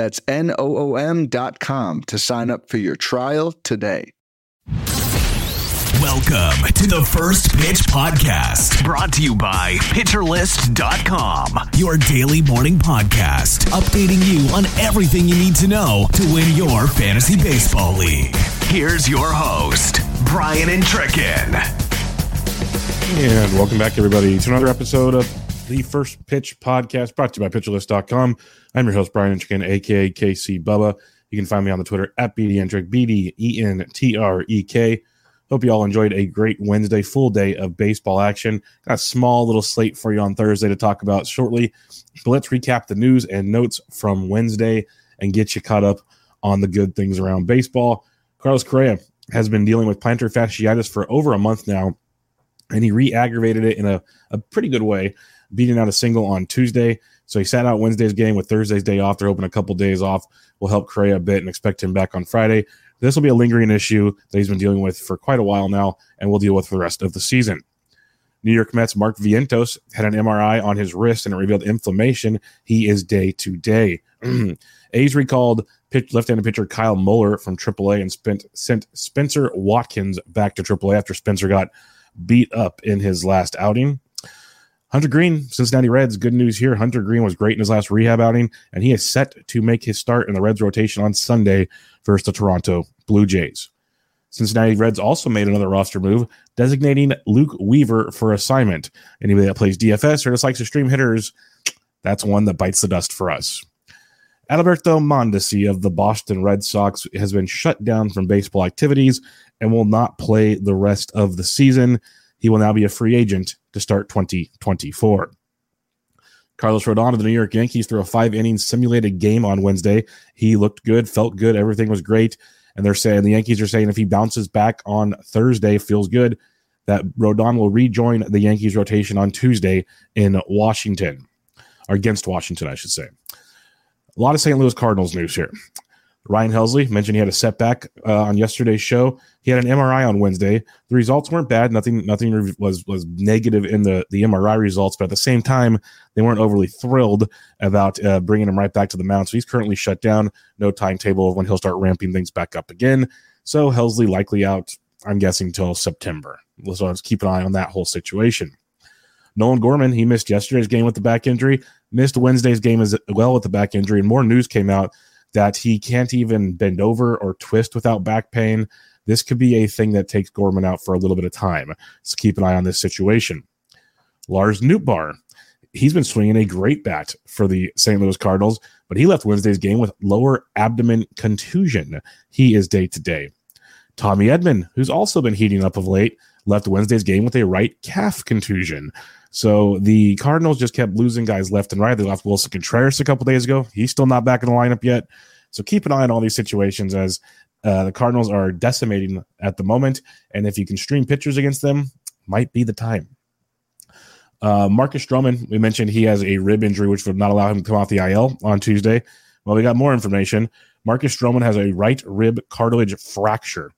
That's N O O M.com to sign up for your trial today. Welcome to the First Pitch Podcast, brought to you by PitcherList.com, your daily morning podcast, updating you on everything you need to know to win your fantasy baseball league. Here's your host, Brian Entrekin. And welcome back, everybody, to another episode of the First Pitch Podcast, brought to you by PitcherList.com. I'm your host, Brian Entrekin, aka KC Bubba. You can find me on the Twitter at BDentrek, B D E N T R E K. Hope you all enjoyed a great Wednesday, full day of baseball action. Got a small little slate for you on Thursday to talk about shortly. But let's recap the news and notes from Wednesday and get you caught up on the good things around baseball. Carlos Correa has been dealing with plantar fasciitis for over a month now, and he re aggravated it in a, a pretty good way, beating out a single on Tuesday. So he sat out Wednesday's game with Thursday's day off. They're hoping a couple days off will help Correa a bit and expect him back on Friday. This will be a lingering issue that he's been dealing with for quite a while now, and we'll deal with for the rest of the season. New York Mets Mark Vientos had an MRI on his wrist and it revealed inflammation. He is day to day. A's recalled pitch, left-handed pitcher Kyle Muller from AAA and spent, sent Spencer Watkins back to AAA after Spencer got beat up in his last outing. Hunter Greene, Cincinnati Reds. Good news here. Hunter Greene was great in his last rehab outing, and he is set to make his start in the Reds rotation on Sunday versus the Toronto Blue Jays. Cincinnati Reds also made another roster move, designating Luke Weaver for assignment. Anybody that plays DFS or just likes extreme hitters, that's one that bites the dust for us. Alberto Mondesi of the Boston Red Sox has been shut down from baseball activities and will not play the rest of the season. He will now be a free agent to start 2024. Carlos Rodon of the New York Yankees threw a five inning simulated game on Wednesday. He looked good, felt good, everything was great. And they're saying the Yankees are saying if he bounces back on Thursday, feels good, that Rodon will rejoin the Yankees rotation on Tuesday in Washington, or against Washington, I should say. A lot of St. Louis Cardinals news here. Ryan Helsley mentioned he had a setback uh, on yesterday's show. He had an MRI on Wednesday. The results weren't bad. Nothing, nothing was was negative in the the MRI results, but at the same time, they weren't overly thrilled about uh, bringing him right back to the mound. So he's currently shut down. No timetable of when he'll start ramping things back up again. So Helsley likely out. I'm guessing till September. So let's keep an eye on that whole situation. Nolan Gorman, he missed yesterday's game with the back injury, missed Wednesday's game as well with the back injury, and more news came out that he can't even bend over or twist without back pain. This could be a thing that takes Gorman out for a little bit of time. So keep an eye on this situation. Lars Nootbaar, he's been swinging a great bat for the St. Louis Cardinals, but he left Wednesday's game with lower abdomen contusion. He is day to day. Tommy Edman, who's also been heating up of late, left Wednesday's game with a right calf contusion. So the Cardinals just kept losing guys left and right. They lost Willson Contreras a couple days ago. He's still not back in the lineup yet. So keep an eye on all these situations as uh, the Cardinals are decimating at the moment. And if you can stream pitchers against them, might be the time. Uh, Marcus Stroman, we mentioned he has a rib injury, which would not allow him to come off the IL on Tuesday. Well, we got more information. Marcus Stroman has a right rib cartilage fracture.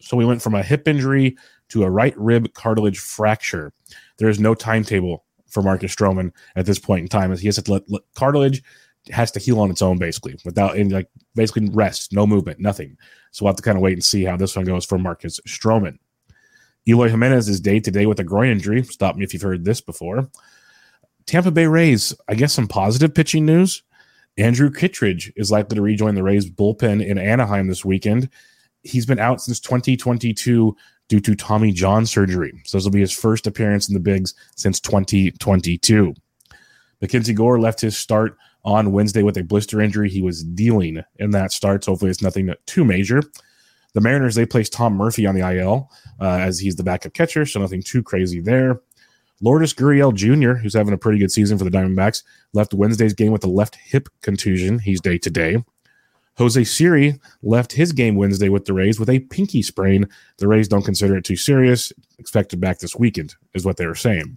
So we went from a hip injury to a right rib cartilage fracture. There is no timetable for Marcus Stroman at this point in time, as he has to let, let cartilage has to heal on its own, basically, without any like basically rest, no movement, nothing. So we'll have to kind of wait and see how this one goes for Marcus Stroman. Eloy Jimenez is day to day with a groin injury. Stop me if you've heard this before. Tampa Bay Rays, I guess some positive pitching news. Andrew Kittredge is likely to rejoin the Rays bullpen in Anaheim this weekend. He's been out since 2022 due to Tommy John surgery. So this will be his first appearance in the bigs since 2022. Mackenzie Gore left his start on Wednesday with a blister injury he was dealing in that start. So hopefully it's nothing too major. The Mariners, they placed Tom Murphy on the IL uh, as he's the backup catcher, so nothing too crazy there. Lourdes Gurriel Jr., who's having a pretty good season for the Diamondbacks, left Wednesday's game with a left hip contusion. He's day to day. Jose Siri left his game Wednesday with the Rays with a pinky sprain. The Rays don't consider it too serious. Expected back this weekend, is what they were saying.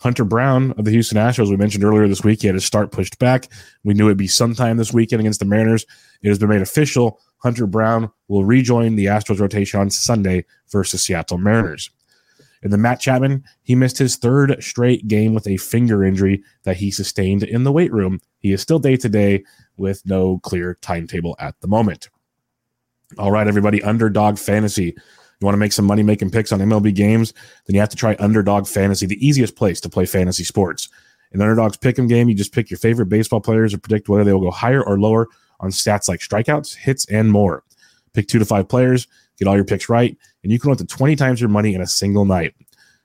Hunter Brown of the Houston Astros, we mentioned earlier this week, he had his start pushed back. We knew it'd be sometime this weekend against the Mariners. It has been made official. Hunter Brown will rejoin the Astros rotation on Sunday versus Seattle Mariners. And then Matt Chapman, he missed his third straight game with a finger injury that he sustained in the weight room. He is still day to day with no clear timetable at the moment. All right, everybody, underdog fantasy. You want to make some money making picks on MLB games? Then you have to try underdog fantasy, the easiest place to play fantasy sports. In underdog's pick'em game, you just pick your favorite baseball players and predict whether they will go higher or lower on stats like strikeouts, hits, and more. Pick two to five players, get all your picks right, and you can win up to 20 times your money in a single night.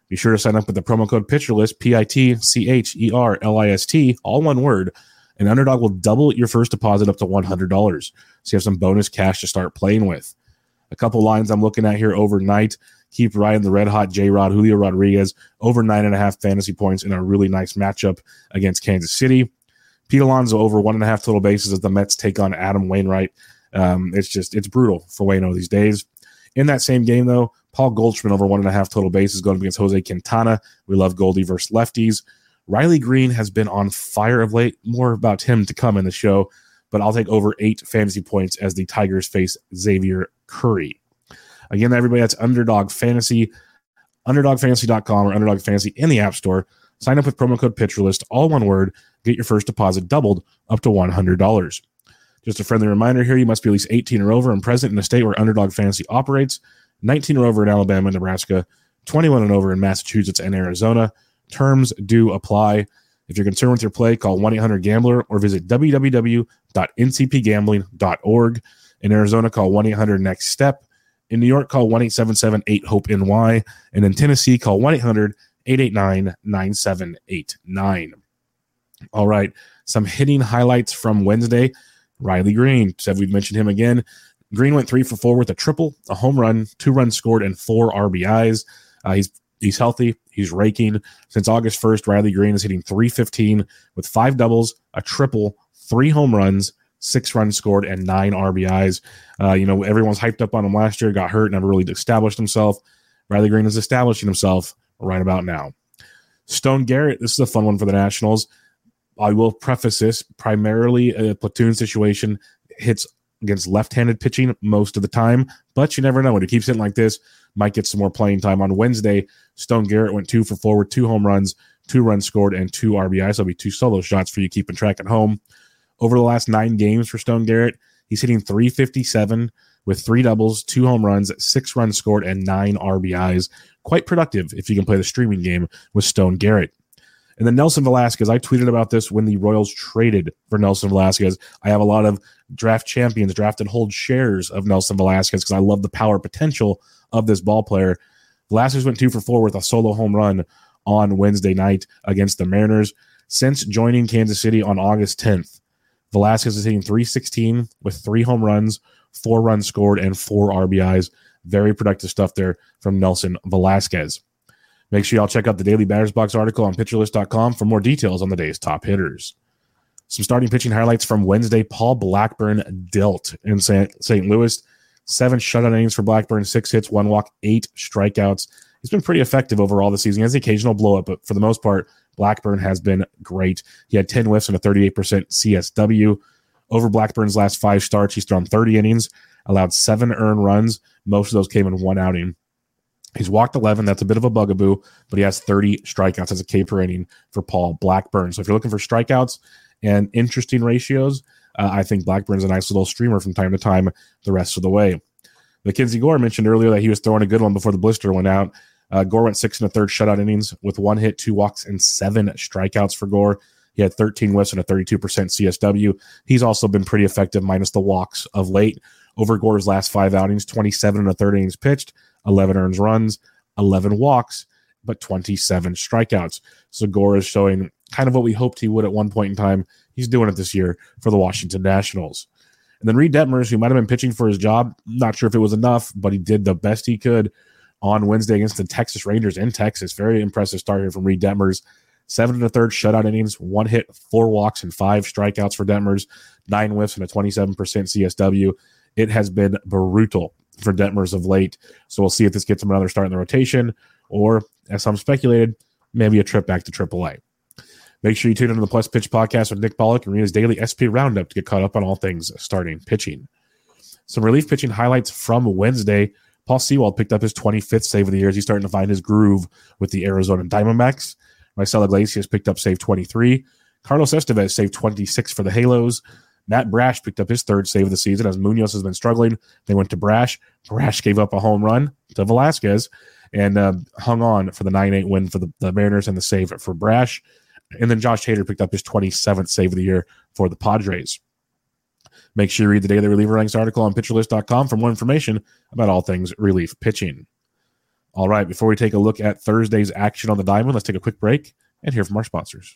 Be sure to sign up with the promo code PitcherList, P I T C H E R L I S T, all one word. And Underdog will double your first deposit up to $100. So you have some bonus cash to start playing with. A couple lines I'm looking at here overnight. Keep riding the red hot J Rod, Julio Rodriguez, over nine and a half fantasy points in a really nice matchup against Kansas City. Pete Alonso over one and a half total bases as the Mets take on Adam Wainwright. Um, it's just, it's brutal for Wayno these days. In that same game, though, Paul Goldschmidt over one and a half total bases going against Jose Quintana. We love Goldie versus lefties. Riley Greene has been on fire of late. More about him to come in the show, but I'll take over eight fantasy points as the Tigers face Xavier Curry. Again, everybody, that's Underdog Fantasy, UnderdogFantasy.com or Underdog Fantasy in the App Store. Sign up with promo code PitcherList, all one word. Get your first deposit doubled up to $100. Just a friendly reminder here you must be at least 18 or over and present in the state where Underdog Fantasy operates, 19 or over in Alabama Nebraska, 21 and over in Massachusetts and Arizona. Terms do apply. If you're concerned with your play, call 1 800 Gambler or visit www.ncpgambling.org. In Arizona, call 1 800 Next Step. In New York, call 1 877 8 HOPE NY. And in Tennessee, call 1 800 889 9789. All right. Some hitting highlights from Wednesday. Riley Greene, said we've mentioned him again. Greene went three for four with a triple, a home run, two runs scored, and four RBIs. Uh, he's he's healthy. He's raking. Since August 1st, Riley Greene is hitting 315 with five doubles, a triple, three home runs, six runs scored, and nine RBIs. Uh, you know, everyone's hyped up on him last year, got hurt, never really established himself. Riley Greene is establishing himself right about now. Stone Garrett, this is a fun one for the Nationals. I will preface this primarily a platoon situation hits against left-handed pitching most of the time, but you never know. When it keeps hitting like this, might get some more playing time. On Wednesday, Stone Garrett went two for four with two home runs, two runs scored, and two RBIs. That'll be two solo shots for you keeping track at home. Over the last nine games for Stone Garrett, he's hitting 357 with three doubles, two home runs, six runs scored, and nine RBIs. Quite productive if you can play the streaming game with Stone Garrett. And then Nelson Velazquez, I tweeted about this when the Royals traded for Nelson Velazquez. I have a lot of draft champions, draft and hold shares of Nelson Velazquez because I love the power potential of this ball player. Velazquez went two for four with a solo home run on Wednesday night against the Mariners. Since joining Kansas City on August 10th, Velazquez is hitting 316 with three home runs, four runs scored, and four RBIs. Very productive stuff there from Nelson Velazquez. Make sure y'all check out the Daily Batters Box article on PitcherList.com for more details on the day's top hitters. Some starting pitching highlights from Wednesday. Paul Blackburn dealt in St. Louis. Seven shutout innings for Blackburn, six hits, one walk, eight strikeouts. He's been pretty effective overall this season. He has the occasional blow up, but for the most part, Blackburn has been great. He had 10 whiffs and a 38% CSW. Over Blackburn's last five starts, he's thrown 30 innings, allowed seven earned runs. Most of those came in one outing. He's walked 11. That's a bit of a bugaboo, but he has 30 strikeouts as a K per inning for Paul Blackburn. So if you're looking for strikeouts and interesting ratios, uh, I think Blackburn's a nice little streamer from time to time the rest of the way. Mackenzie Gore mentioned earlier that he was throwing a good one before the blister went out. Uh, Gore went six and a third shutout innings with one hit, two walks, and seven strikeouts for Gore. He had 13 whiffs and a 32% CSW. He's also been pretty effective, minus the walks of late. Over Gore's last five outings, 27 and a third innings pitched, 11 earns runs, 11 walks, but 27 strikeouts. So Gore is showing kind of what we hoped he would at one point in time. He's doing it this year for the Washington Nationals. And then Reid Detmers, who might have been pitching for his job, not sure if it was enough, but he did the best he could on Wednesday against the Texas Rangers in Texas. Very impressive start here from Reid Detmers. Seven and a third shutout innings, one hit, four walks, and five strikeouts for Detmers, nine whiffs, and a 27% CSW. It has been brutal for Detmers of late. So we'll see if this gets him another start in the rotation, or as some speculated, maybe a trip back to AAA. Make sure you tune into the Plus Pitch podcast with Nick Pollock and his daily SP roundup to get caught up on all things starting pitching. Some relief pitching highlights from Wednesday. Paul Sewald picked up his 25th save of the year as he's starting to find his groove with the Arizona Diamondbacks. Raisel Iglesias picked up save 23. Carlos Estevez saved 26 for the Halos. Matt Brash picked up his third save of the season as Munoz has been struggling. They went to Brash. Brash gave up a home run to Velazquez and uh, hung on for the 9 8 win for the, the Mariners and the save for Brash. And then Josh Hader picked up his 27th save of the year for the Padres. Make sure you read the Daily Reliever Ranks article on pitcherlist.com for more information about all things relief pitching. All right, before we take a look at Thursday's action on the diamond, let's take a quick break and hear from our sponsors.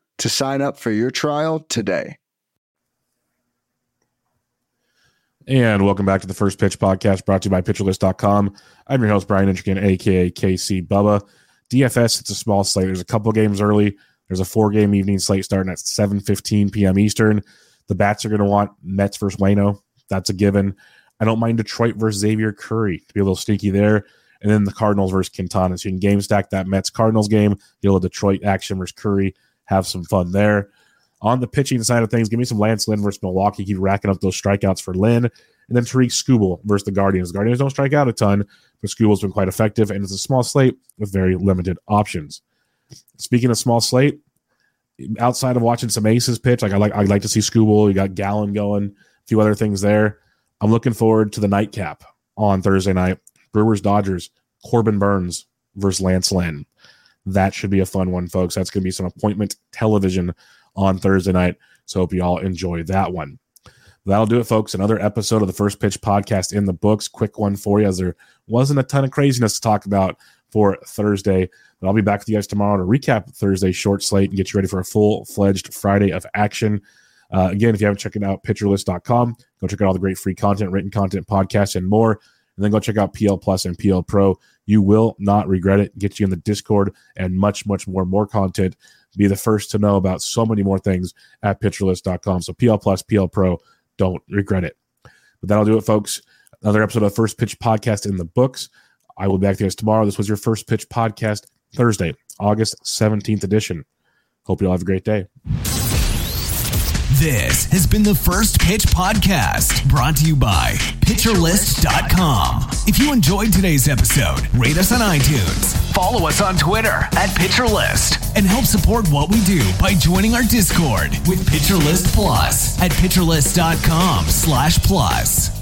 to sign up for your trial today. And welcome back to the First Pitch Podcast brought to you by PitcherList.com. I'm your host, Brian Entrekin, aka KC Bubba. DFS, it's a small slate. There's a couple games early. There's a four game evening slate starting at 7:15 p.m. Eastern. The bats are going to want Mets versus Wayno. That's a given. I don't mind Detroit versus Xavier Curry to be a little sneaky there. And then the Cardinals versus Quintana. So you can game stack that Mets Cardinals game, deal with Detroit action versus Curry, have some fun there. On the pitching side of things, give me some Lance Lynn versus Milwaukee. Keep racking up those strikeouts for Lynn. And then Tarik Skubal versus the Guardians. The Guardians don't strike out a ton, but Skubal's been quite effective, and it's a small slate with very limited options. Speaking of small slate, outside of watching some aces pitch, like I like I like to see Skubal. You got Gallen going, a few other things there. I'm looking forward to the nightcap on Thursday night. Brewers Dodgers, Corbin Burnes versus Lance Lynn. That should be a fun one, folks. That's going to be some appointment television on Thursday night. So hope you all enjoy that one. That'll do it, folks. Another episode of the First Pitch podcast in the books. Quick one for you, as there wasn't a ton of craziness to talk about for Thursday. But I'll be back with you guys tomorrow to recap Thursday's short slate and get you ready for a full fledged Friday of action. Uh, again, if you haven't checked out pitcherlist.com, go check out all the great free content, written content, podcasts, and more. And then go check out PL Plus and PL Pro. You will not regret it. Get you in the Discord and much, much more, more content. Be the first to know about so many more things at pitcherlist.com. So PL Plus, PL Pro, don't regret it. But that'll do it, folks. Another episode of First Pitch Podcast in the books. I will be back to you guys tomorrow. This was your First Pitch Podcast Thursday, August 17th edition. Hope you all have a great day. This has been the First Pitch Podcast, brought to you by PitcherList.com. If you enjoyed today's episode, rate us on iTunes, follow us on Twitter at PitcherList, and help support what we do by joining our Discord with PitcherList Plus at PitcherList.com slash plus.